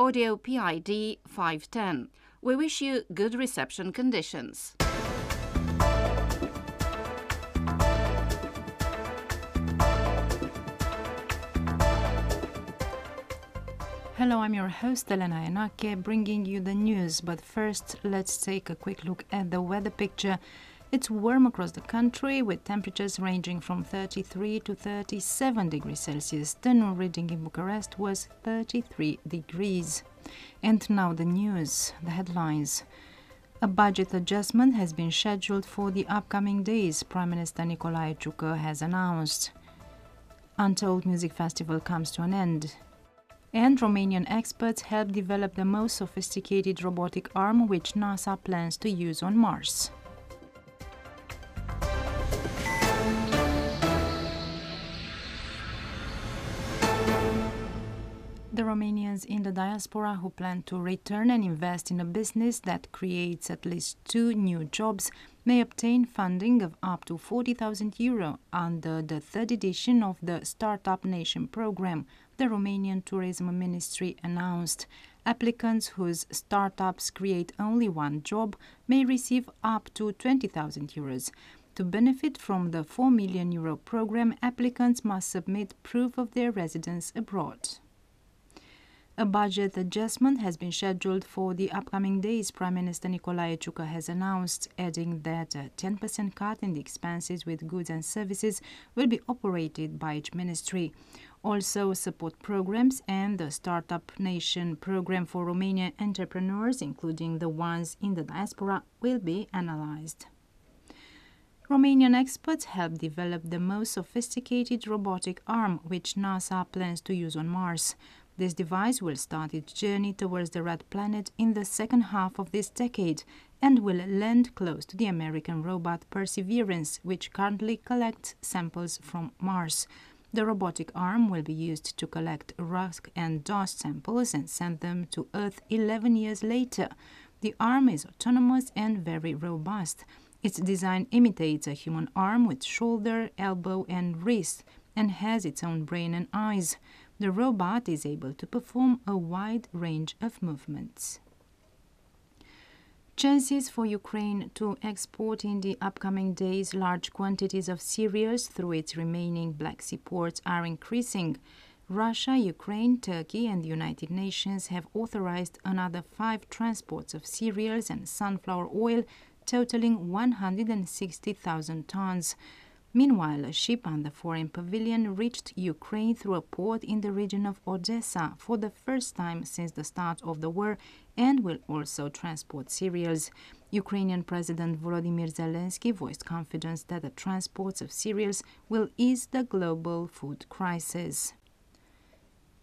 Audio PID 510. We wish you good reception conditions. Hello, I'm your host Elena Enache, bringing you the news. But first, let's take a quick look at the weather picture. It's warm across the country with temperatures ranging from 33 to 37 degrees Celsius. The new reading in Bucharest was 33 degrees. And now the news, the headlines. A budget adjustment has been scheduled for the upcoming days, Prime Minister Nicolae Ciucă has announced. Untold Music Festival comes to an end and Romanian experts help develop the most sophisticated robotic arm which NASA plans to use on Mars. The Romanians in the diaspora who plan to return and invest in a business that creates at least two new jobs may obtain funding of up to 40,000 euro under the third edition of the Startup Nation program, the Romanian Tourism Ministry announced. Applicants whose startups create only one job may receive up to 20,000 euros. To benefit from the 4 million euro program, applicants must submit proof of their residence abroad. A budget adjustment has been scheduled for the upcoming days, Prime Minister Nicolae Ciucă has announced, adding that a 10% cut in the expenses with goods and services will be operated by each ministry. Also, support programs and the Startup Nation program for Romanian entrepreneurs, including the ones in the diaspora, will be analyzed. Romanian experts helped develop the most sophisticated robotic arm, which NASA plans to use on Mars. This device will start its journey towards the red planet in the second half of this decade and will land close to the American robot Perseverance, which currently collects samples from Mars. The robotic arm will be used to collect rock and dust samples and send them to Earth 11 years later. The arm is autonomous and very robust. Its design imitates a human arm with shoulder, elbow, and wrist and has its own brain and eyes the robot is able to perform a wide range of movements. Chances for Ukraine to export in the upcoming days large quantities of cereals through its remaining Black Sea ports are increasing. Russia, Ukraine, Turkey, and the United Nations have authorized another five transports of cereals and sunflower oil, totaling 160,000 tons. Meanwhile, a ship on the foreign pavilion reached Ukraine through a port in the region of Odessa for the first time since the start of the war and will also transport cereals. Ukrainian President Volodymyr Zelensky voiced confidence that the transports of cereals will ease the global food crisis.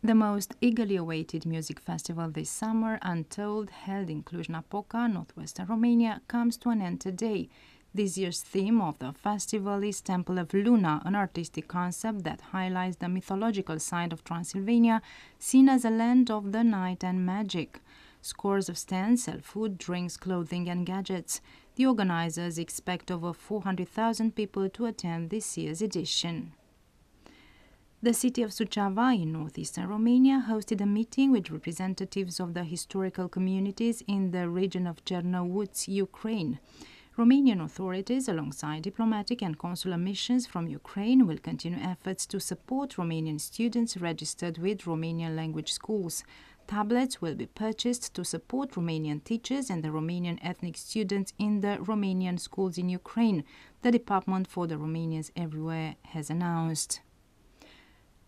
The most eagerly awaited music festival this summer, Untold, held in Cluj-Napoca, northwestern Romania, comes to an end today. This year's theme of the festival is Temple of Luna, an artistic concept that highlights the mythological side of Transylvania, seen as a land of the night and magic. Scores of stands sell food, drinks, clothing, and gadgets. The organizers expect over 400,000 people to attend this year's edition. The city of Suceava in northeastern Romania hosted a meeting with representatives of the historical communities in the region of Cernăuți, Ukraine. Romanian authorities, alongside diplomatic and consular missions from Ukraine, will continue efforts to support Romanian students registered with Romanian language schools. Tablets will be purchased to support Romanian teachers and the Romanian ethnic students in the Romanian schools in Ukraine, the Department for the Romanians Everywhere has announced.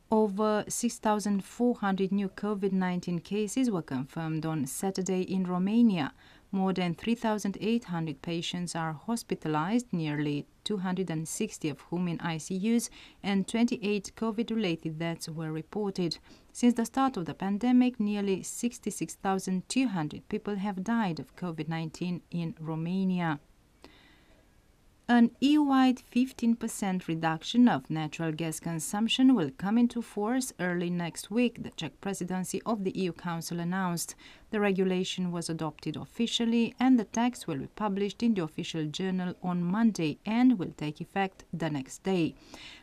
Over 6,400 new COVID 19 cases were confirmed on Saturday in Romania. More than 3,800 patients are hospitalized, nearly 260 of whom in ICUs, and 28 COVID related deaths were reported. Since the start of the pandemic, nearly 66,200 people have died of COVID 19 in Romania. An EU-wide 15% reduction of natural gas consumption will come into force early next week, the Czech presidency of the EU Council announced. The regulation was adopted officially and the text will be published in the official journal on Monday and will take effect the next day.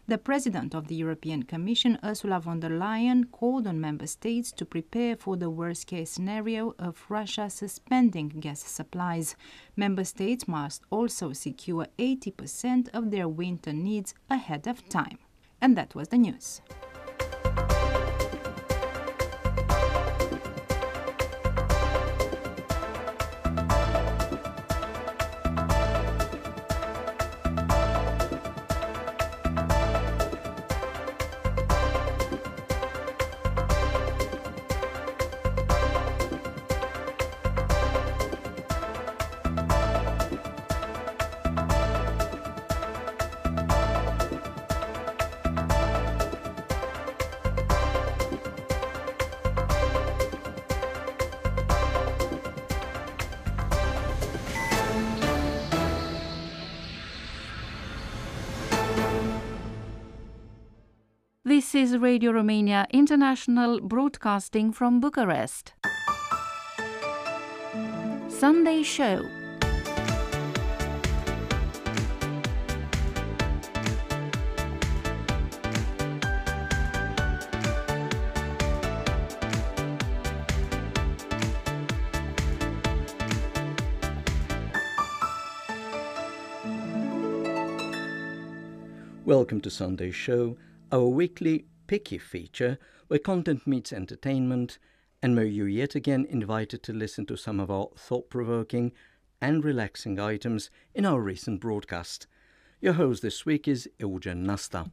The President of the European Commission, Ursula von der Leyen, called on member states to prepare for the worst case scenario of Russia suspending gas supplies. Member states must also secure 80% of their winter needs ahead of time. And that was the news. Radio Romania International broadcasting from Bucharest. Sunday Show Welcome to Sunday Show, our weekly picky feature where content meets entertainment, and where you're yet again invited to listen to some of our thought provoking and relaxing items in our recent broadcast. Your host this week is Eugen Nasta.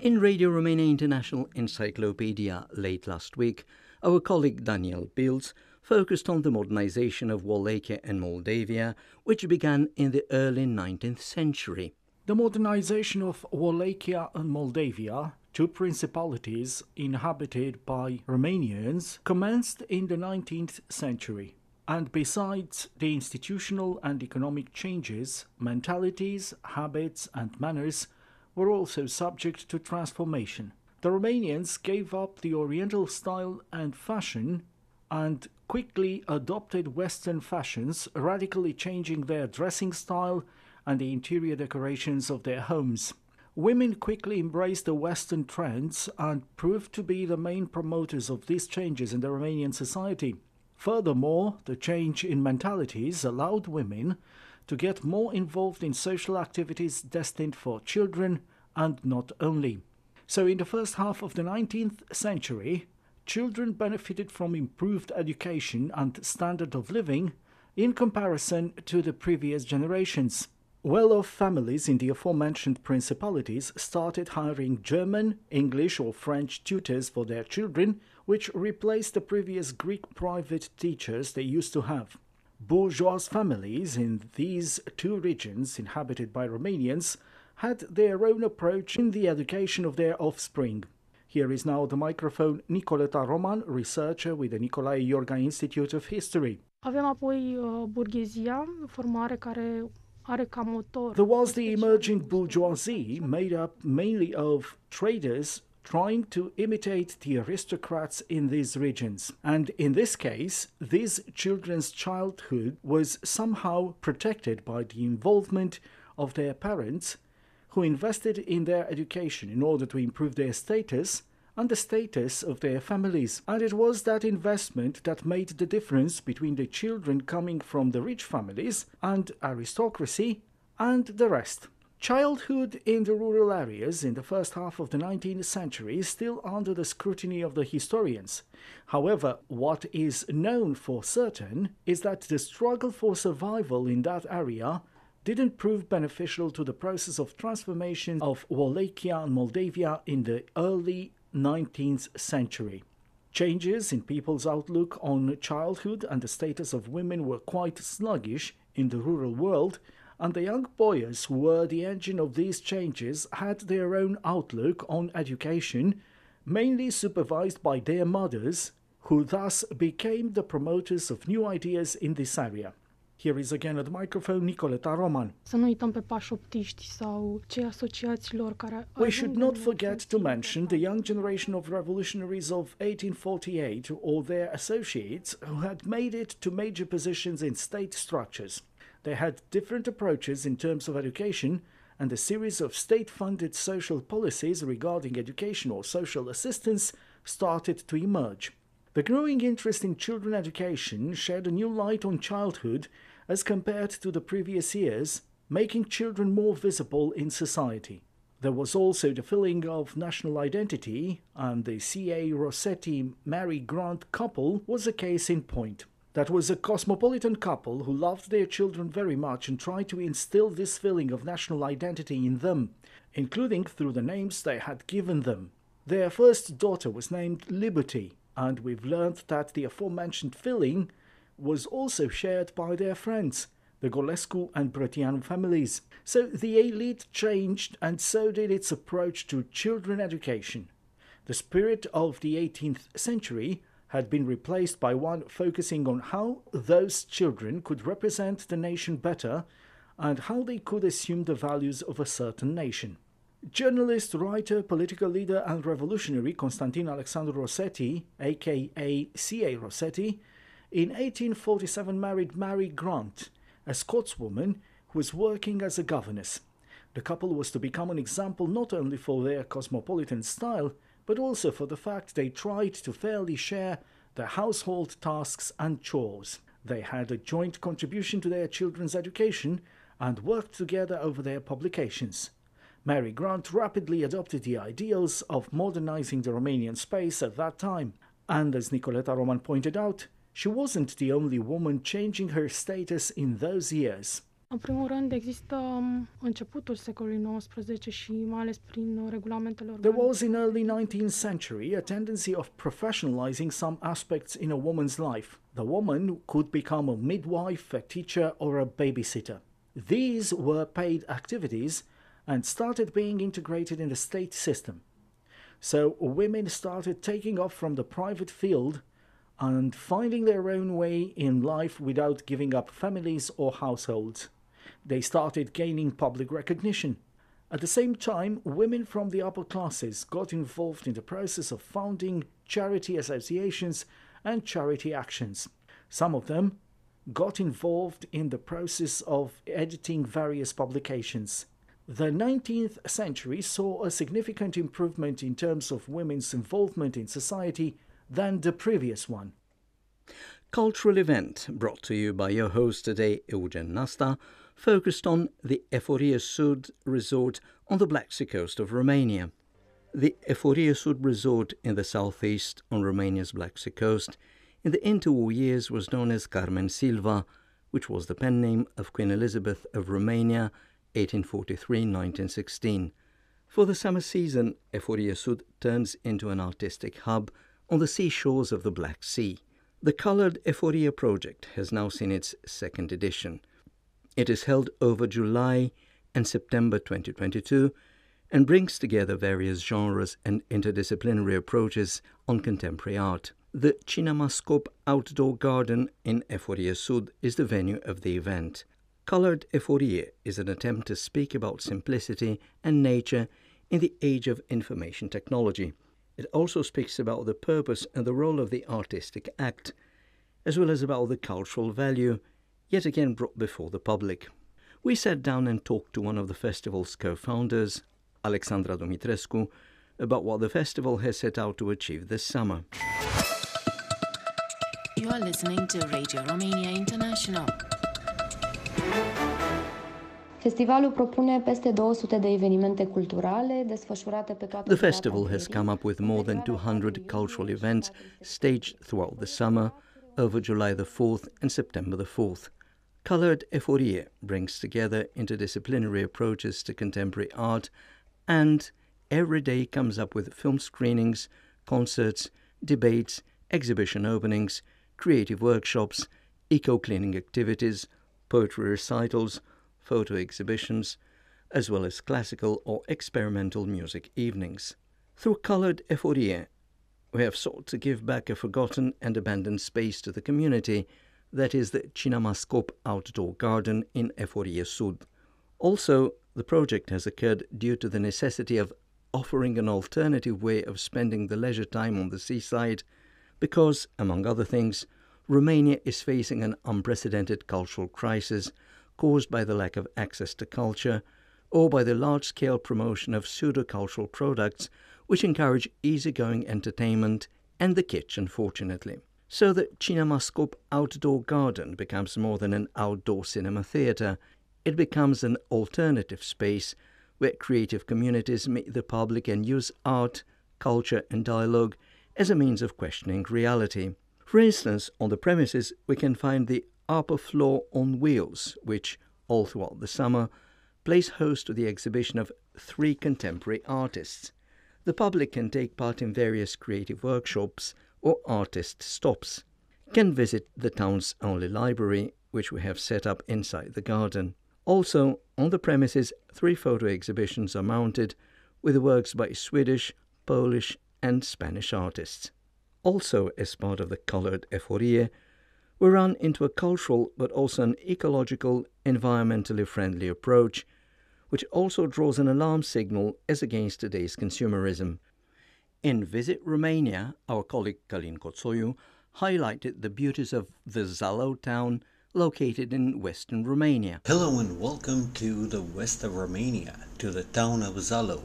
In Radio Romania International Encyclopedia late last week, our colleague Daniel Bilț focused on the modernization of Wallachia and Moldavia, which began in the early 19th century. The modernization of Wallachia and Moldavia, two principalities inhabited by Romanians, commenced in the 19th century. And besides the institutional and economic changes, mentalities, habits, and manners were also subject to transformation. The Romanians gave up the Oriental style and fashion and quickly adopted Western fashions, radically changing their dressing style and the interior decorations of their homes. Women quickly embraced the Western trends and proved to be the main promoters of these changes in the Romanian society. Furthermore, the change in mentalities allowed women to get more involved in social activities destined for children and not only. So, in the first half of the 19th century, children benefited from improved education and standard of living in comparison to the previous generations. Well off families in the aforementioned principalities started hiring German, English, or French tutors for their children, which replaced the previous Greek private teachers they used to have. Bourgeois families in these two regions, inhabited by Romanians, had their own approach in the education of their offspring. Here is now the microphone Nicoleta Roman, researcher with the Nicolae Iorga Institute of History. Avem apoi uh, burghezia, formare care are ca motor. There was the emerging bourgeoisie, made up mainly of traders trying to imitate the aristocrats in these regions. And in this case, these children's childhood was somehow protected by the involvement of their parents who invested in their education in order to improve their status and the status of their families. And it was that investment that made the difference between the children coming from the rich families and aristocracy and the rest. Childhood in the rural areas in the first half of the 19th century is still under the scrutiny of the historians. However, what is known for certain is that the struggle for survival in that area didn't prove beneficial to the process of transformation of Wallachia and Moldavia in the early 19th century. Changes in people's outlook on childhood and the status of women were quite sluggish in the rural world, and the young boys who were the engine of these changes had their own outlook on education, mainly supervised by their mothers, who thus became the promoters of new ideas in this area. Here is again at the microphone Nicoleta Roman. Să nu uităm pe pașoptiști sau cei asociaților care We should not forget to mention the young generation of revolutionaries of 1848 or their associates who had made it to major positions in state structures. They had different approaches in terms of education, and a series of state funded social policies regarding education or social assistance started to emerge. The growing interest in children education shed a new light on childhood as compared to the previous years, making children more visible in society. There was also the feeling of national identity, and the C.A. Rossetti Mary Grant couple was a case in point. That was a cosmopolitan couple who loved their children very much and tried to instill this feeling of national identity in them, including through the names they had given them. Their first daughter was named Liberty, and we've learned that the aforementioned feeling was also shared by their friends, the Golescu and Brătianu families. So the elite changed, and so did its approach to children education. The spirit of the 18th century had been replaced by one focusing on how those children could represent the nation better and how they could assume the values of a certain nation. Journalist, writer, political leader, and revolutionary Constantin Alexandru Rossetti, aka C.A. Rossetti, in 1847 married Mary Grant, a Scotswoman who was working as a governess. The couple was to become an example not only for their cosmopolitan style, but also for the fact they tried to fairly share their household tasks and chores. They had a joint contribution to their children's education and worked together over their publications. Mary Grant rapidly adopted the ideals of modernizing the Romanian space at that time, and as Nicoleta Roman pointed out, she wasn't the only woman changing her status in those years. În primul rând, există um, începutul secolului XIX și mai ales prin regulamentele There was in early 19th century a tendency of professionalizing some aspects in a woman's life. The woman could become a midwife, a teacher, or a babysitter. These were paid activities and started being integrated in the state system. So women started taking off from the private field and finding their own way in life without giving up families or households. They started gaining public recognition. At the same time, women from the upper classes got involved in the process of founding charity associations and charity actions. Some of them got involved in the process of editing various publications. The 19th century saw a significant improvement in terms of women's involvement in society than the previous one. Cultural event brought to you by your host today, Eugen Nasta, focused on the Eforia Sud resort on the Black Sea coast of Romania. The Eforia Sud resort in the southeast on Romania's Black Sea coast in the interwar years was known as Carmen Sylva, which was the pen name of Queen Elizabeth of Romania, 1843-1916. For the summer season, Eforia Sud turns into an artistic hub on the seashores of the Black Sea. The Coloured Euphoria project has now seen its second edition. It is held over July and September 2022 and brings together various genres and interdisciplinary approaches on contemporary art. The Cinemascope Outdoor Garden in Eforia Sud is the venue of the event. Coloured Euphoria is an attempt to speak about simplicity and nature in the age of information technology. It also speaks about the purpose and the role of the artistic act, as well as about the cultural value, yet again brought before the public. We sat down and talked to one of the festival's co founders, Alexandra Dumitrescu, about what the festival has set out to achieve this summer. You are listening to Radio Romania International. Festivalul propune peste 200 de evenimente culturale desfășurate pe toată The festival has come up with more than 200 cultural events staged throughout the summer, over July the 4th and September the 4th. Colored Eforie brings together interdisciplinary approaches to contemporary art and every day comes up with film screenings, concerts, debates, exhibition openings, creative workshops, eco cleaning activities, poetry recitals, photo exhibitions, as well as classical or experimental music evenings. Through Colored Eforie, we have sought to give back a forgotten and abandoned space to the community that is the Cinemascope Outdoor Garden in Eforie Sud. Also, the project has occurred due to the necessity of offering an alternative way of spending the leisure time on the seaside because, among other things, Romania is facing an unprecedented cultural crisis caused by the lack of access to culture or by the large scale promotion of pseudo cultural products which encourage easygoing entertainment and the kitsch, unfortunately. So the Cinemascope Outdoor Garden becomes more than an outdoor cinema theatre, it becomes an alternative space where creative communities meet the public and use art, culture, and dialogue as a means of questioning reality. For instance, on the premises, we can find the Upper Floor on Wheels, which, all throughout the summer, plays host to the exhibition of three contemporary artists. The public can take part in various creative workshops or artist stops, can visit the town's only library, which we have set up inside the garden. Also, on the premises, three photo exhibitions are mounted with works by Swedish, Polish, and Spanish artists. Also, as part of the Colored Eforie, we run into a cultural but also an ecological, environmentally friendly approach, which also draws an alarm signal as against today's consumerism. In Visit Romania, our colleague Călin Coțoiu highlighted the beauties of the Zalău town located in western Romania. Hello and welcome to the west of Romania, to the town of Zalău.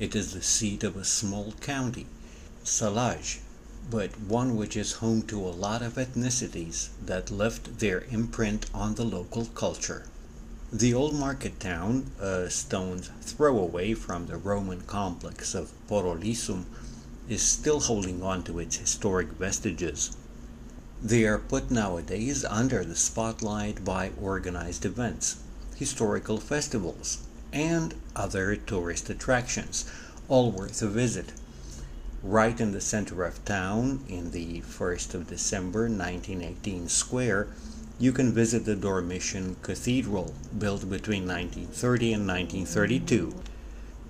It is the seat of a small county, Sălaj, but one which is home to a lot of ethnicities that left their imprint on the local culture. The old market town, a stone's throw away from the Roman complex of Porolissum, is still holding on to its historic vestiges. They are put nowadays under the spotlight by organized events, historical festivals, and other tourist attractions, all worth a visit. Right in the center of town, in the 1st of December 1918 square, you can visit the Dormition Cathedral, built between 1930 and 1932,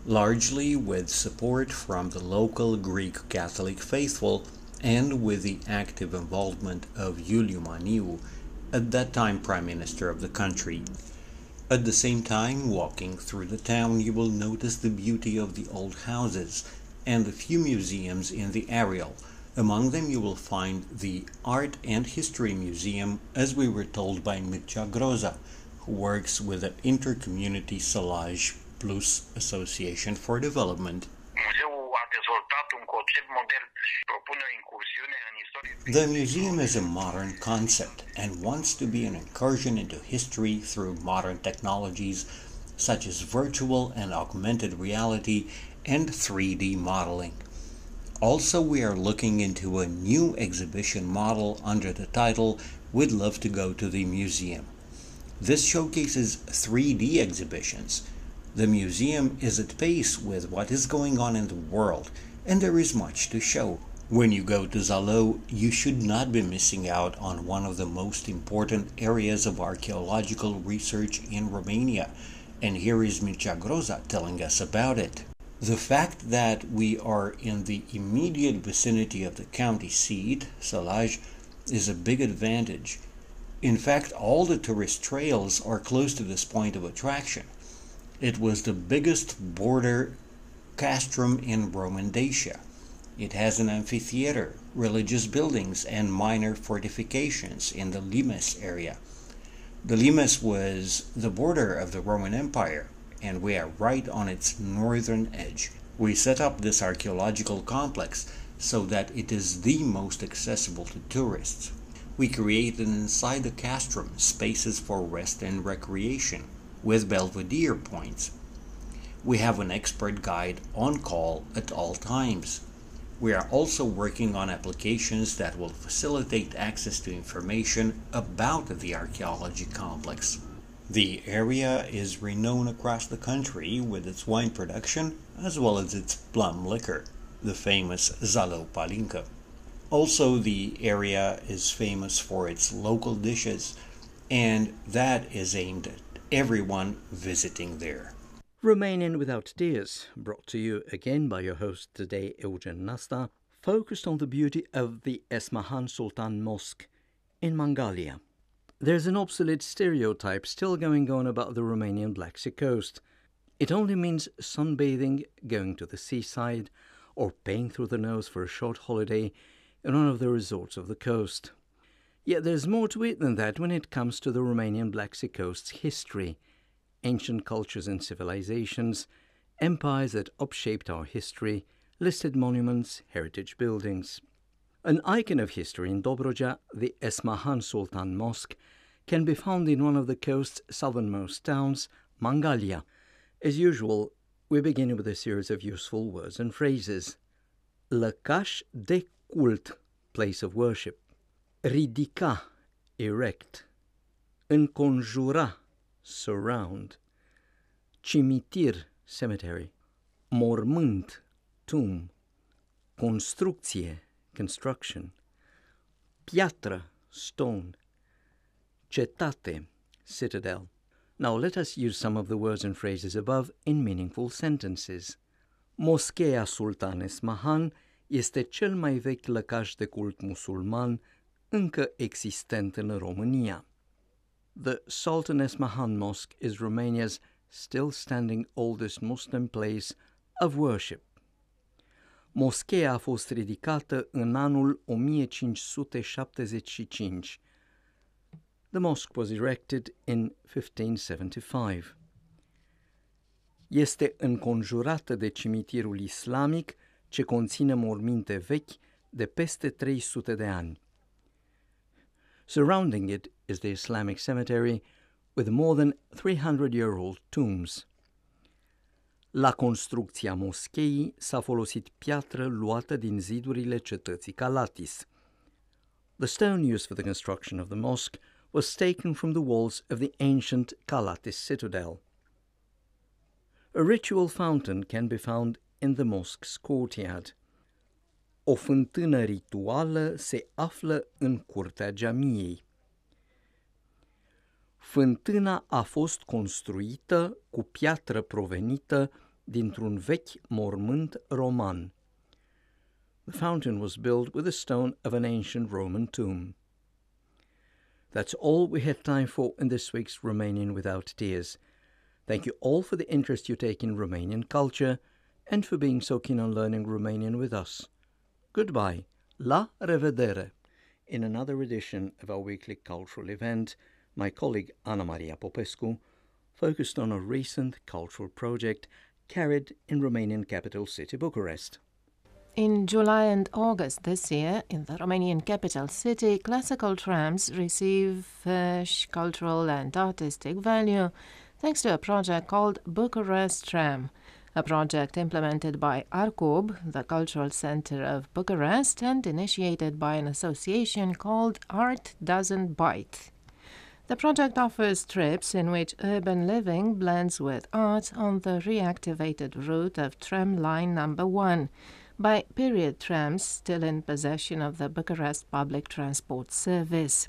largely with support from the local Greek Catholic faithful and with the active involvement of Iuliu Maniu, at that time Prime Minister of the country. At the same time, walking through the town, you will notice the beauty of the old houses and the few museums in the area. Among them, you will find the Art and History Museum, as we were told by Mircea Groza, who works with the Intercommunity Sălaj Plus Association for Development. The museum is a modern concept and wants to be an incursion into history through modern technologies such as virtual and augmented reality and 3D modeling. Also, we are looking into a new exhibition model under the title We'd Love to Go to the Museum. This showcases 3D exhibitions. The museum is at pace with what is going on in the world, and there is much to show. When you go to Zalău, you should not be missing out on one of the most important areas of archaeological research in Romania. And here is Mircea Groza telling us about it. The fact that we are in the immediate vicinity of the county seat, Sălaj, is a big advantage. In fact, all the tourist trails are close to this point of attraction. It was the biggest border castrum in Roman Dacia. It has an amphitheater, religious buildings, and minor fortifications in the Limes area. The Limes was the border of the Roman Empire, and we are right on its northern edge. We set up this archaeological complex so that it is the most accessible to tourists. We created inside the castrum spaces for rest and recreation with belvedere points. We have an expert guide on call at all times. We are also working on applications that will facilitate access to information about the archaeology complex. The area is renowned across the country with its wine production as well as its plum liquor, the famous Zalo Palinka. Also, the area is famous for its local dishes, and that is aimed at everyone visiting there. Romanian Without Tears, brought to you again by your host today, Eugen Nasta, focused on the beauty of the Esmahan Sultan Mosque in Mangalia. There's an obsolete stereotype still going on about the Romanian Black Sea coast. It only means sunbathing, going to the seaside, or paying through the nose for a short holiday in one of the resorts of the coast. Yet there's more to it than that when it comes to the Romanian Black Sea coast's history ancient cultures and civilizations, empires that upshaped our history, listed monuments, heritage buildings. An icon of history in Dobruja, the Esmahan Sultan Mosque, can be found in one of the coast's southernmost towns, Mangalia. As usual, we begin with a series of useful words and phrases. Lăcaș de cult, place of worship. Ridica, erect. Înconjura, surround. Cimitir, cemetery. Mormânt, tomb. Construcție, construction. Piatră, stone. Cetate, citadel. Now let us use some of the words and phrases above in meaningful sentences. Moscheea Sultan Esmahan este cel mai vechi lăcaș de cult musulman încă existent în România. The Sultan Esmahan Mosque is Romania's still standing oldest Muslim place of worship. Moscheea a fost ridicată în anul 1575. The mosque was erected in 1575. Este înconjurată de cimitirul islamic ce conține morminte vechi de peste 300 de ani. Surrounding it is the Islamic cemetery with more than 300 year old tombs. La construcția moscheii s-a folosit piatră luată din zidurile cetății Calatis. The stone used for the construction of the mosque was taken from the walls of the ancient Calatis citadel. A ritual fountain can be found in the mosque's courtyard. O fântână rituală se află în curtea jamiei. Fântâna a fost construită cu piatră provenită dintr-un vechi mormânt roman. The fountain was built with the stone of an ancient Roman tomb. That's all we had time for in this week's Romanian Without Tears. Thank you all for the interest you take in Romanian culture and for being so keen on learning Romanian with us. Goodbye. La revedere. In another edition of our weekly cultural event, my colleague Anna Maria Popescu focused on a recent cultural project carried in Romanian capital city Bucharest. In July and August this year, in the Romanian capital city, classical trams receive fresh cultural and artistic value thanks to a project called Bucharest Tram, a project implemented by Arcub, the Cultural Center of Bucharest, and initiated by an association called Art Doesn't Bite. The project offers trips in which urban living blends with art on the reactivated route of tram line number one by period trams still in possession of the Bucharest Public Transport Service.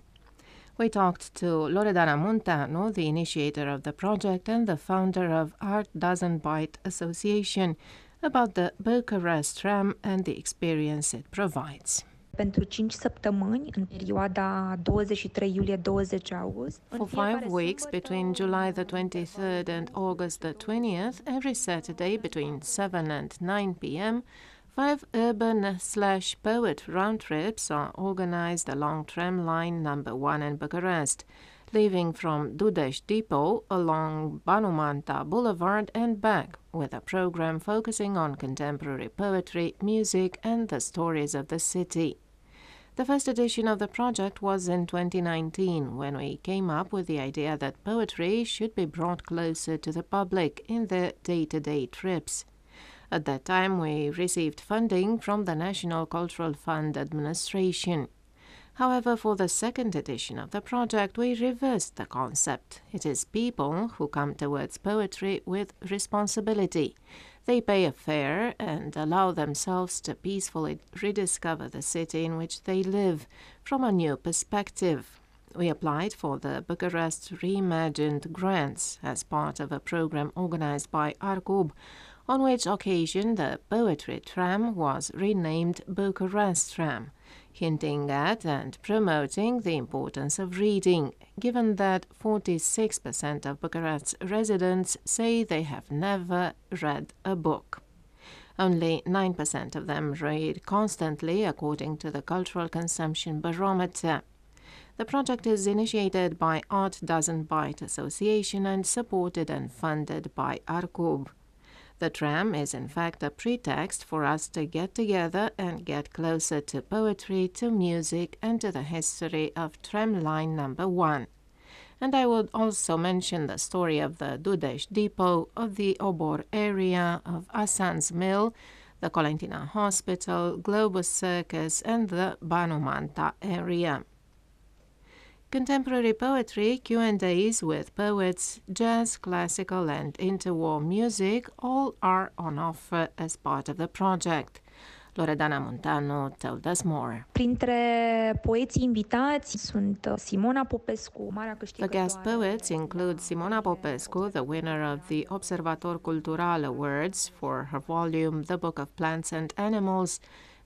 We talked to Loredana Montano, the initiator of the project and the founder of Art Doesn't Bite Association, about the Bucharest tram and the experience it provides. Pentru 5 săptămâni în perioada 23 iulie-20 august. For five weeks between July the 23rd and August the 20th, every Saturday between 7 and 9 p.m., five urban slash poet round trips are organized along tram line number one in Bucharest, leaving from Dudeș Depot along Banu Manta Boulevard and back, with a program focusing on contemporary poetry, music, and the stories of the city. The first edition of the project was in 2019 when we came up with the idea that poetry should be brought closer to the public in their day to day trips. At that time, we received funding from the National Cultural Fund Administration. However, for the second edition of the project, we reversed the concept. It is people who come towards poetry with responsibility. They pay a fare and allow themselves to peacefully rediscover the city in which they live from a new perspective. We applied for the Bucharest Reimagined grants as part of a program organized by Arcub, on which occasion the poetry tram was renamed Bucharest Tram, hinting at and promoting the importance of reading, given that 46% of Bucharest's residents say they have never read a book. Only 9% of them read constantly, according to the Cultural Consumption Barometer. The project is initiated by Art Doesn't Bite Association and supported and funded by Arcub. The tram is in fact a pretext for us to get together and get closer to poetry, to music, and to the history of tram line number one. And I would also mention the story of the Dudeș Depot, of the Obor area, of Assan's Mill, the Colentina Hospital, Globus Circus, and the Banu Manta area contemporary poetry, Q&As with poets, jazz, classical and interwar music all are on offer as part of the project. Loredana Montano told us more. Printre poeții invitați sunt uh, Simona Popescu, marea The guest poets include Simona Popescu, the winner of the Observator Cultural Awards for her volume The Book of Plants and Animals,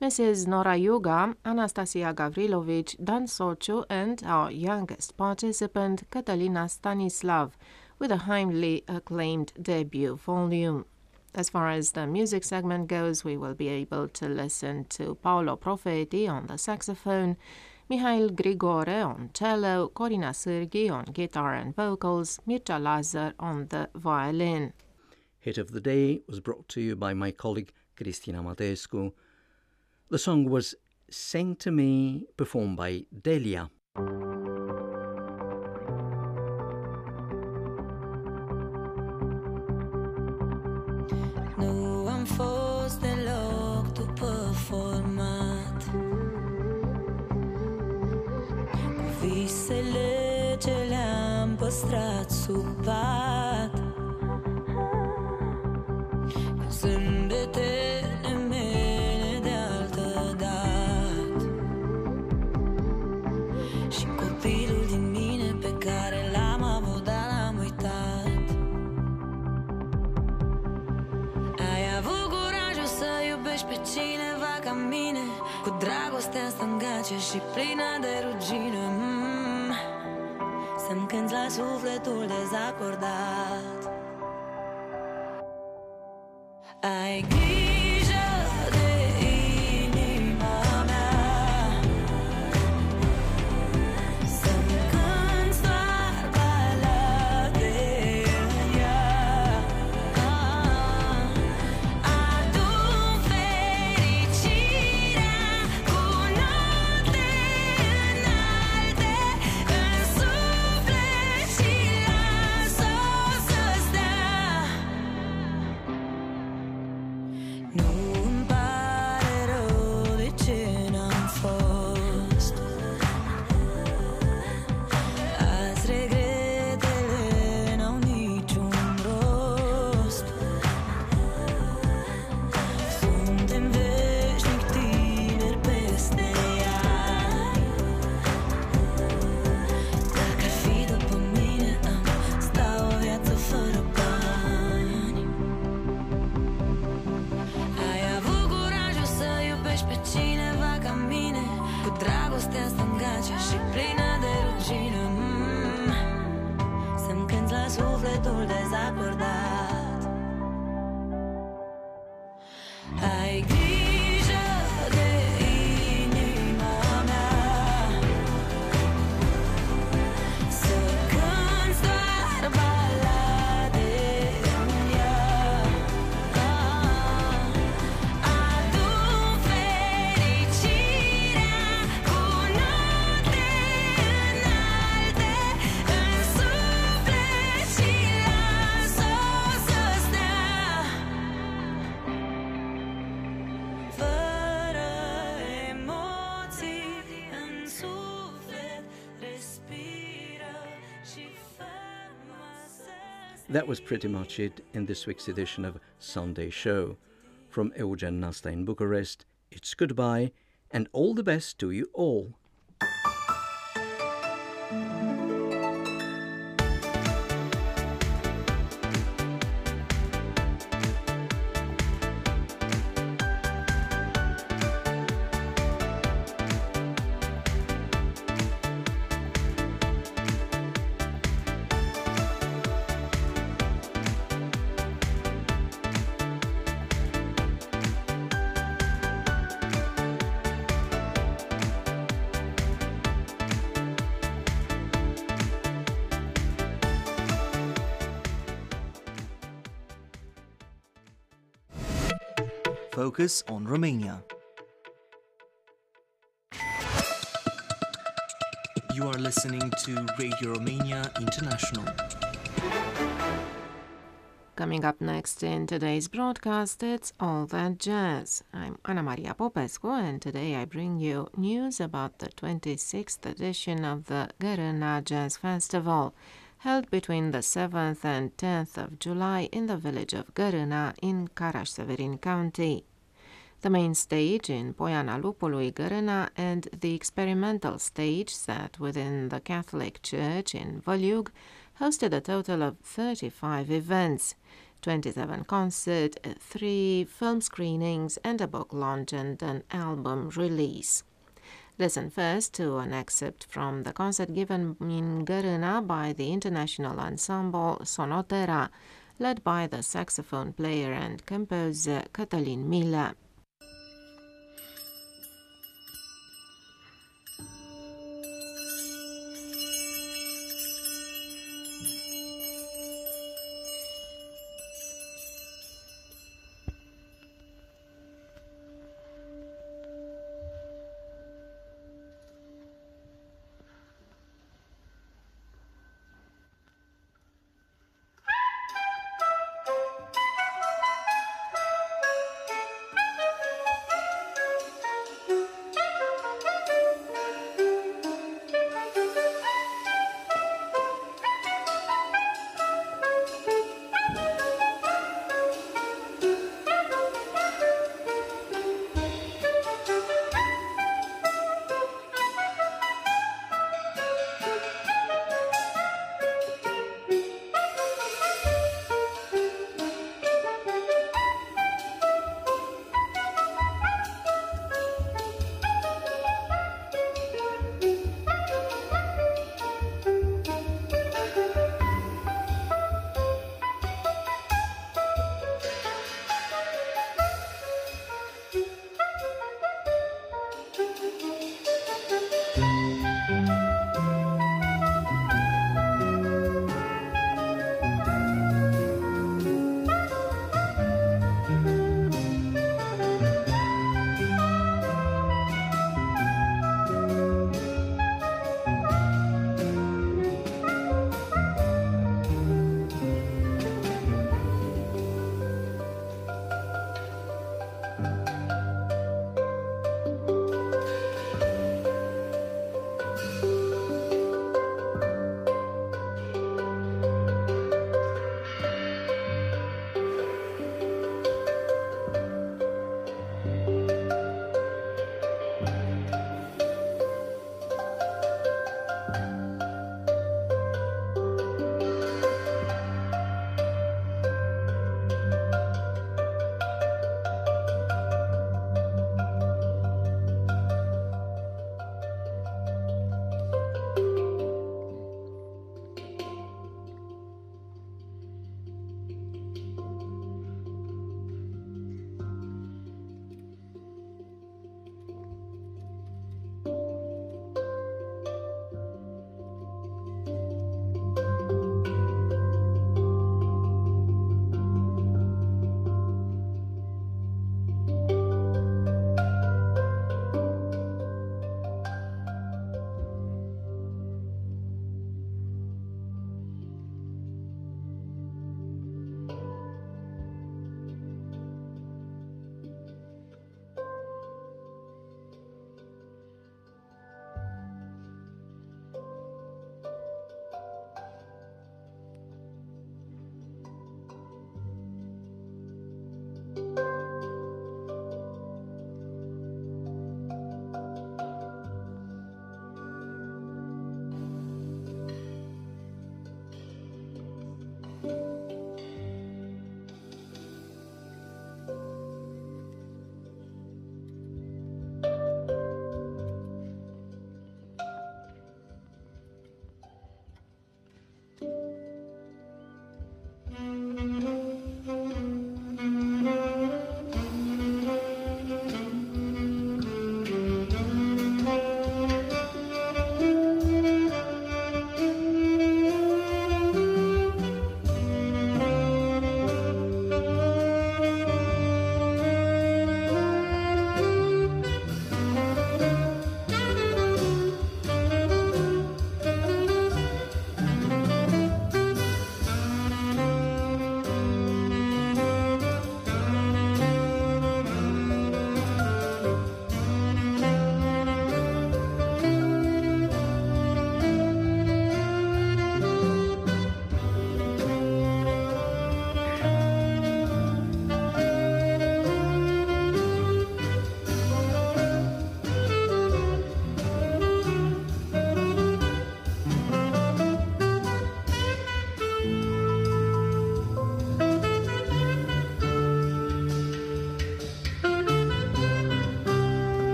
Mrs. Nora Iuga, Anastasia Gavrilovici, Dan Sociu, and our youngest participant, Catalina Stanislav, with a highly acclaimed debut volume. As far as the music segment goes, we will be able to listen to Paolo Profeti on the saxophone, Mihail Grigore on cello, Corina Sârghi on guitar and vocals, Mircea Lazar on the violin. Hit of the Day was brought to you by my colleague Cristina Matescu. The song was Sing to Me, performed by Delia. Stângace și plină de rugină mm. Să-mi cânti la sufletul dezacordat Ai grijă that was pretty much it in this week's edition of Sunday Show. From Eugen Nasta in Bucharest, it's goodbye and all the best to you all. Focus on Romania. You are listening to Radio Romania International. Coming up next in today's broadcast, it's All That Jazz. I'm Ana Maria Popescu, and today I bring you news about the 26th edition of the Gărâna Jazz Festival, held between the 7th and 10th of July in the village of Gărâna in Caraș-Severin County. The main stage in Poiana Lupului Gărâna and the experimental stage set within the Catholic Church in Văliug hosted a total of 35 events, 27 concerts, 3 film screenings, and a book launch and an album release. Listen first to an excerpt from the concert given in Gărâna by the international ensemble Sonotera, led by the saxophone player and composer Cătălin Milă.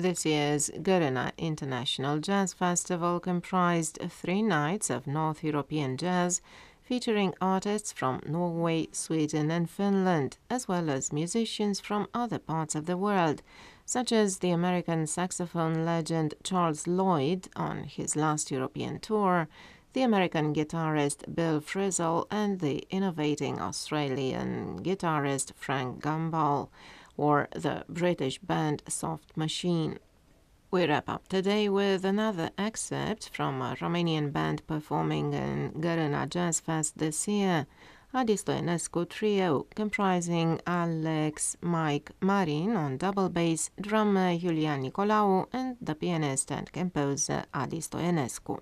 This year's Gărâna International Jazz Festival comprised three nights of North European jazz, featuring artists from Norway, Sweden, and Finland, as well as musicians from other parts of the world, such as the American saxophone legend Charles Lloyd on his last European tour, the American guitarist Bill Frisell, and the innovating Australian guitarist Frank Gambale or the British band Soft Machine. We wrap up today with another excerpt from a Romanian band performing in Gărâna Jazz Fest this year, Adi Stoenescu Trio, comprising Alex Mike Marin on double bass, drummer Julian Nicolau, and the pianist and composer Adi Stoenescu.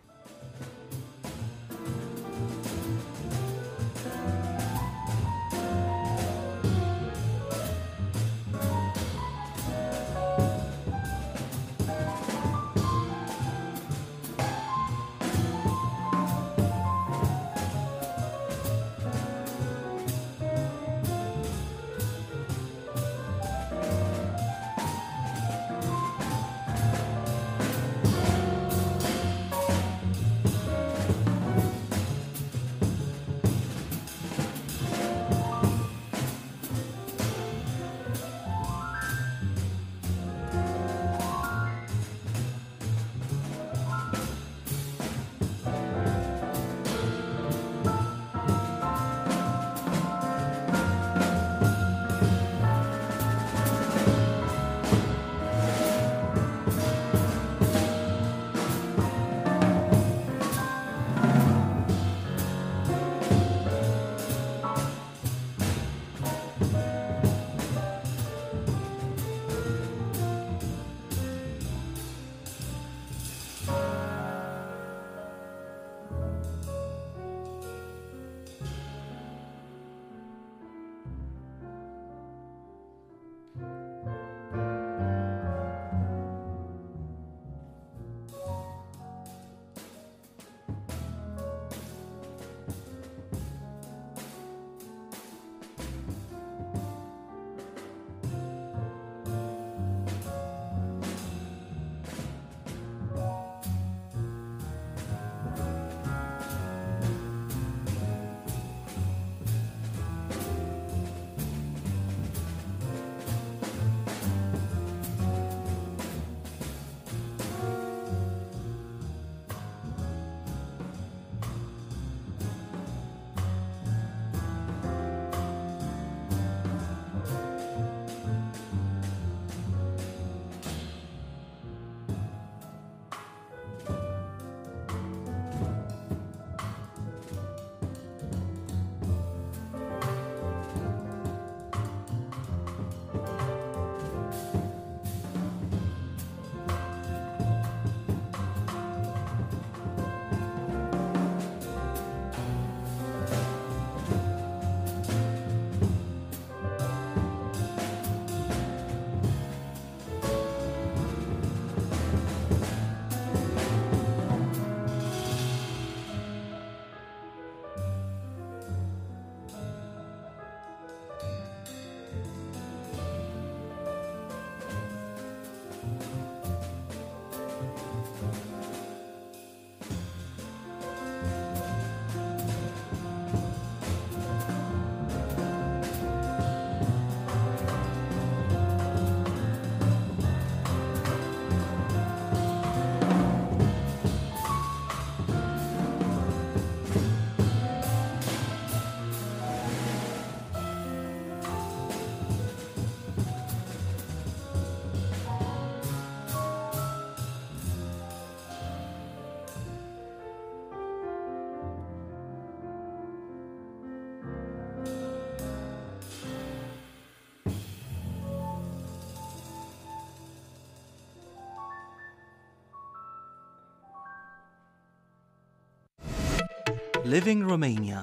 Living Romania.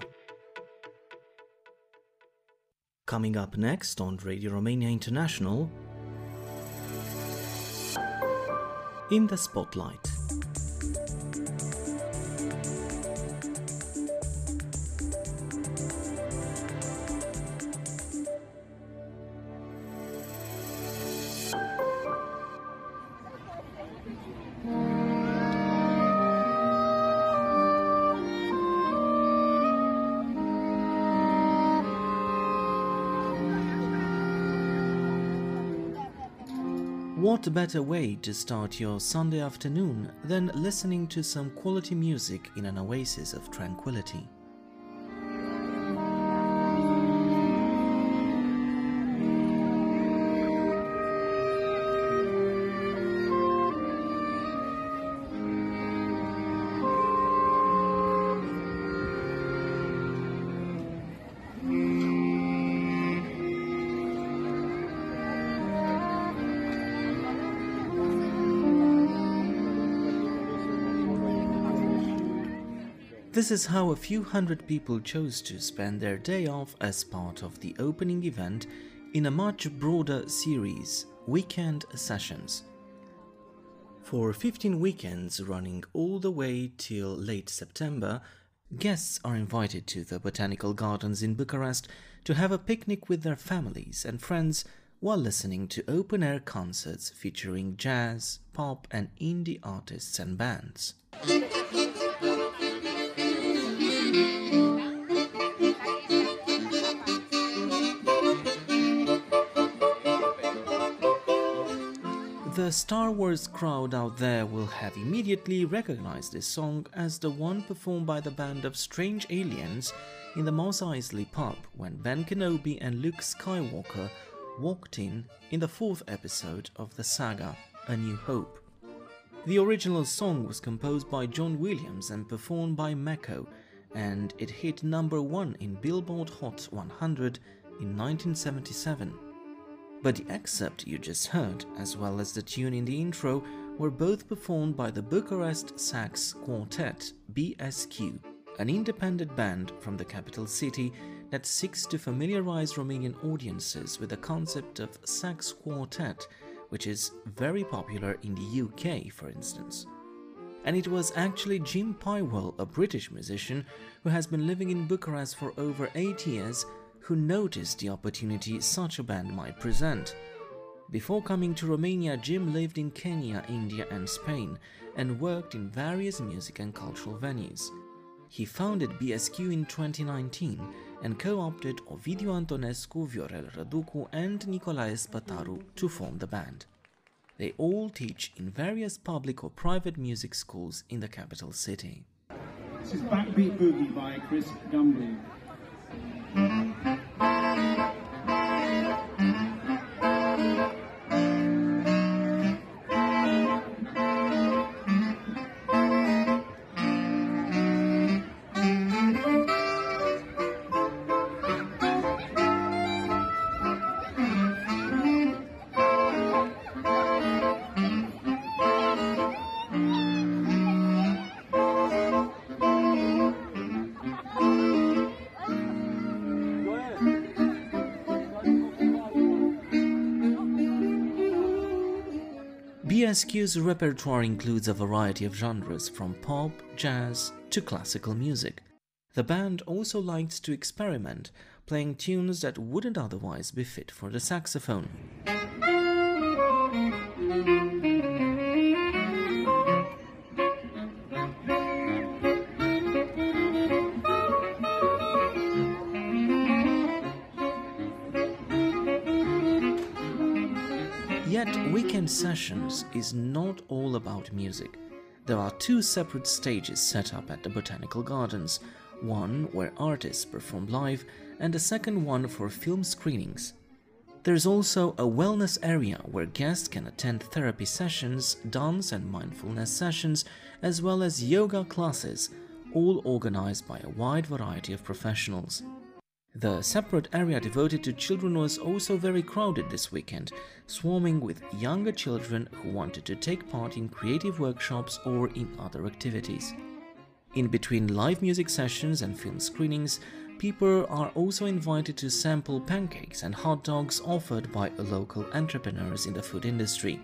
Coming up next on Radio Romania International, in the spotlight. What better way to start your Sunday afternoon than listening to some quality music in an oasis of tranquility? This is how a few hundred people chose to spend their day off as part of the opening event in a much broader series, Weekend Sessions. For 15 weekends running all the way till late September, guests are invited to the Botanical Gardens in Bucharest to have a picnic with their families and friends while listening to open air concerts featuring jazz, pop, and indie artists and bands. The Star Wars crowd out there will have immediately recognized this song as the one performed by the band of Strange Aliens in the Mos Eisley pub when Ben Kenobi and Luke Skywalker walked in in the fourth episode of the saga, A New Hope. The original song was composed by John Williams and performed by Meco, and it hit number one in Billboard Hot 100 in 1977 but the excerpt you just heard, as well as the tune in the intro, were both performed by the Bucharest Sax Quartet, BSQ, an independent band from the capital city that seeks to familiarize Romanian audiences with the concept of sax quartet, which is very popular in the UK, for instance. And it was actually Jim Pywell, a British musician who has been living in Bucharest for over eight years, who noticed the opportunity such a band might present. Before coming to Romania, Jim lived in Kenya, India, and Spain and worked in various music and cultural venues. He founded BSQ in 2019 and co-opted Ovidiu Antonescu, Viorel Răducu, and Nicolae Spătaru to form the band. They all teach in various public or private music schools in the capital city. This is Backbeat Boogie by Chris Gumbley. Música BSQ's repertoire includes a variety of genres from pop, jazz to classical music. The band also likes to experiment, playing tunes that wouldn't otherwise be fit for the saxophone. Sessions is not all about music. There are two separate stages set up at the Botanical Gardens one where artists perform live, and a second one for film screenings. There's also a wellness area where guests can attend therapy sessions, dance and mindfulness sessions, as well as yoga classes, all organized by a wide variety of professionals. The separate area devoted to children was also very crowded this weekend, swarming with younger children who wanted to take part in creative workshops or in other activities. In between live music sessions and film screenings, people are also invited to sample pancakes and hot dogs offered by local entrepreneurs in the food industry.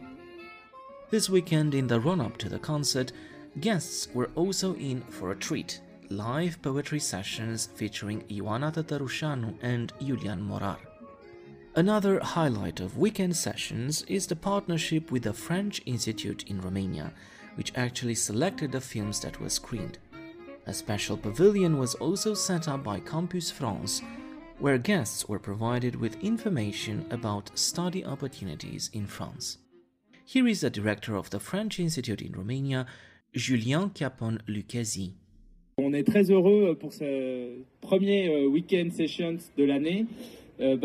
This weekend, in the run up to the concert, guests were also in for a treat live poetry sessions featuring Ioana Tătărușanu and Iulian Morar. Another highlight of weekend sessions is the partnership with the French Institute in Romania, which actually selected the films that were screened. A special pavilion was also set up by Campus France, where guests were provided with information about study opportunities in France. Here is the director of the French Institute in Romania, Julien Chiapon Lucchesi. On est très heureux pour ce premier euh, week-end sessions de l'année. Euh.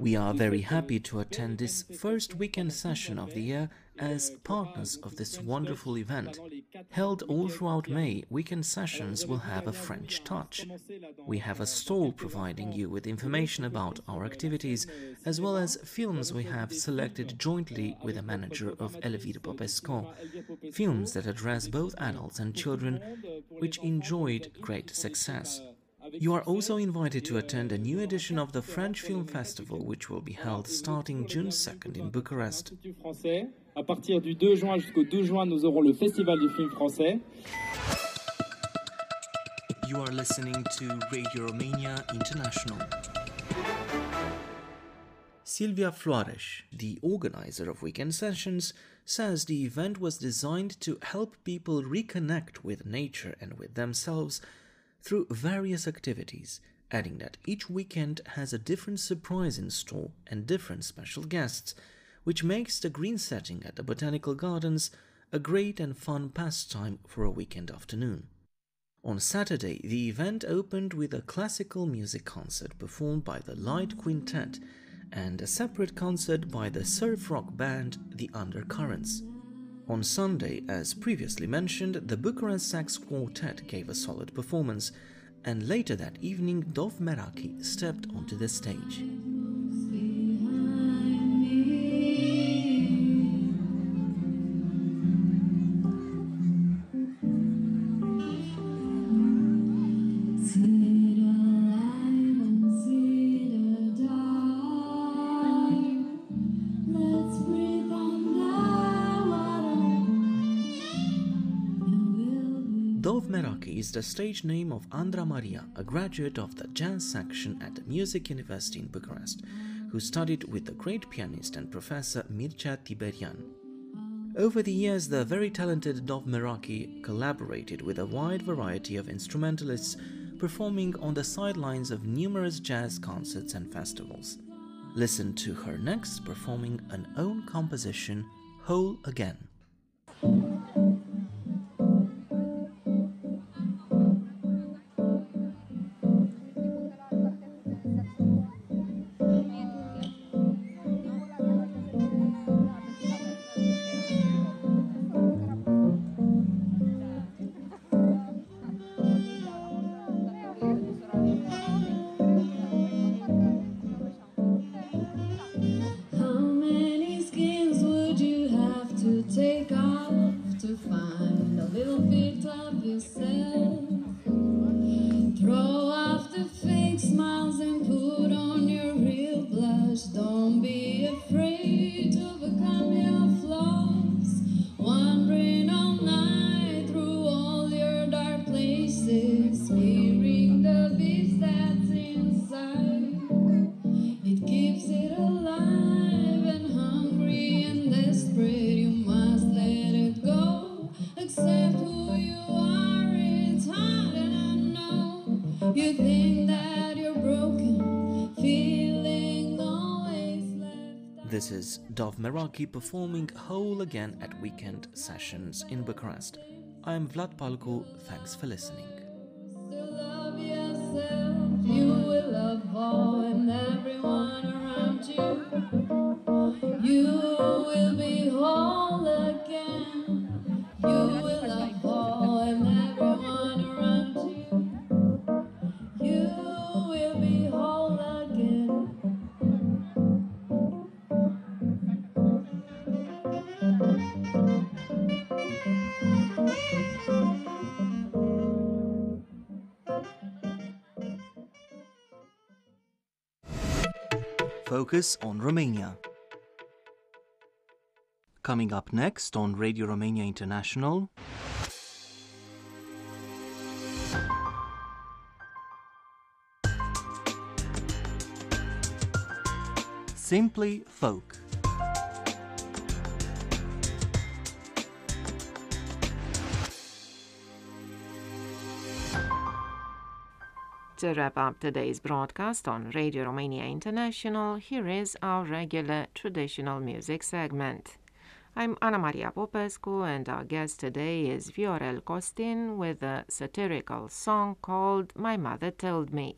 We are very happy to attend this first weekend session of the year as partners of this wonderful event. Held all throughout May, weekend sessions will have a French touch. We have a stall providing you with information about our activities, as well as films we have selected jointly with the manager of Elvire Popesco, films that address both adults and children, which enjoyed great success. You are also invited to attend a new edition of the French Film Festival, which will be held starting June 2nd in Bucharest. À partir du 2 juin jusqu'au 12 juin, nous aurons le Festival du film français. You are listening to Radio Romania International. Silvia Floreș, the organizer of weekend sessions, says the event was designed to help people reconnect with nature and with themselves through various activities, adding that each weekend has a different surprise in store and different special guests, which makes the green setting at the Botanical Gardens a great and fun pastime for a weekend afternoon. On Saturday, the event opened with a classical music concert performed by the Light Quintet and a separate concert by the surf rock band The Undercurrents. On Sunday, as previously mentioned, the Bucharest Sax Quartet gave a solid performance, and later that evening, Dov Meraki stepped onto the stage. The stage name of Andra Maria, a graduate of the jazz section at the Music University in Bucharest, who studied with the great pianist and professor Mircea Tiberian. Over the years, the very talented Dov Meraki collaborated with a wide variety of instrumentalists, performing on the sidelines of numerous jazz concerts and festivals. Listen to her next performing an own composition, Whole Again. Dov Meraki performing Whole again at weekend sessions in Bucharest. I am Vlad Palcu. Thanks for listening. You will be whole again. You will love all Focus on Romania. Coming up next on Radio Romania International. Simply Folk. To wrap up today's broadcast on Radio Romania International, here is our regular traditional music segment. I'm Ana Maria Popescu, and our guest today is Viorel Costin with a satirical song called My Mother Told Me.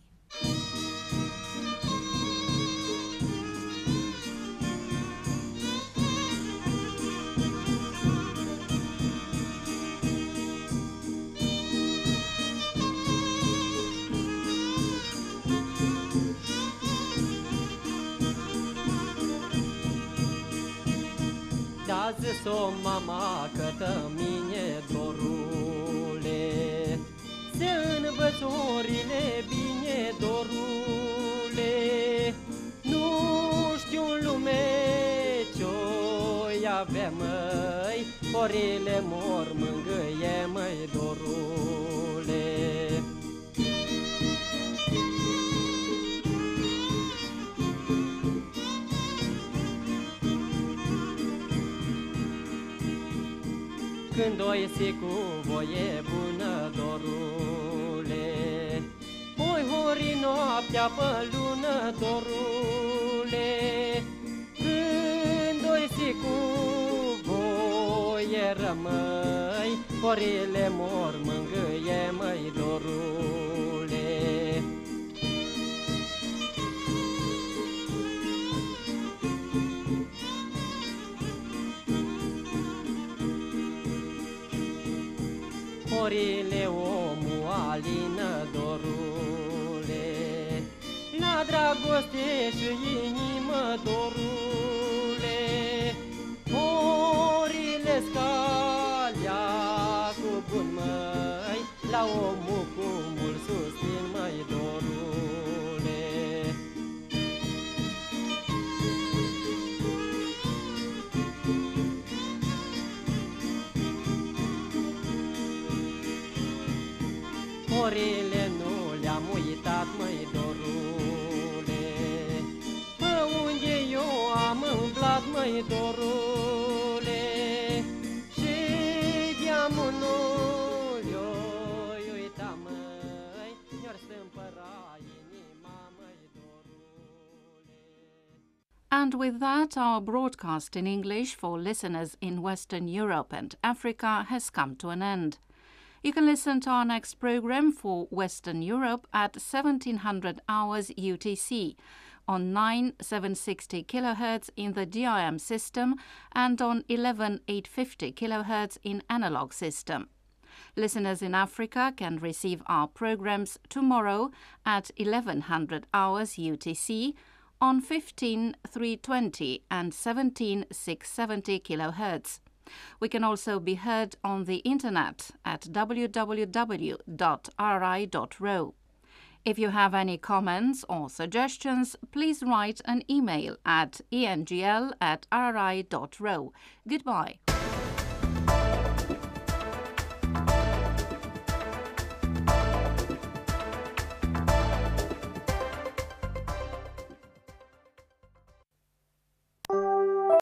Da zis-o mama că mine dorule. Se învățurile bine dorule. Nu știu lume ce-o avea măi. Orile mor mângâie măi dorule Când o iese cu voie bună, dorule Oi hori noaptea pe lună, dorule Când o iese cu voie rămâi Horile mor mângâie, măi, dorule Orile omul alină dorule. La dragoste și inimă dorule Orile nu le-am uitat, măi, dorule. Pe unde eu am umblat, măi, dorule? Și uita, măi inima, măi, And with that, our broadcast in English for listeners in Western Europe and Africa has come to an end. You can listen to our next program for Western Europe at 1700 hours UTC on 9760 kHz in the DRM system and on 11850 kHz in analog system. Listeners in Africa can receive our programs tomorrow at 1100 hours UTC on 15320 and 17670 kHz. We can also be heard on the internet at www.rri.ro. If you have any comments or suggestions, please write an email at engl at ri.ro. Goodbye.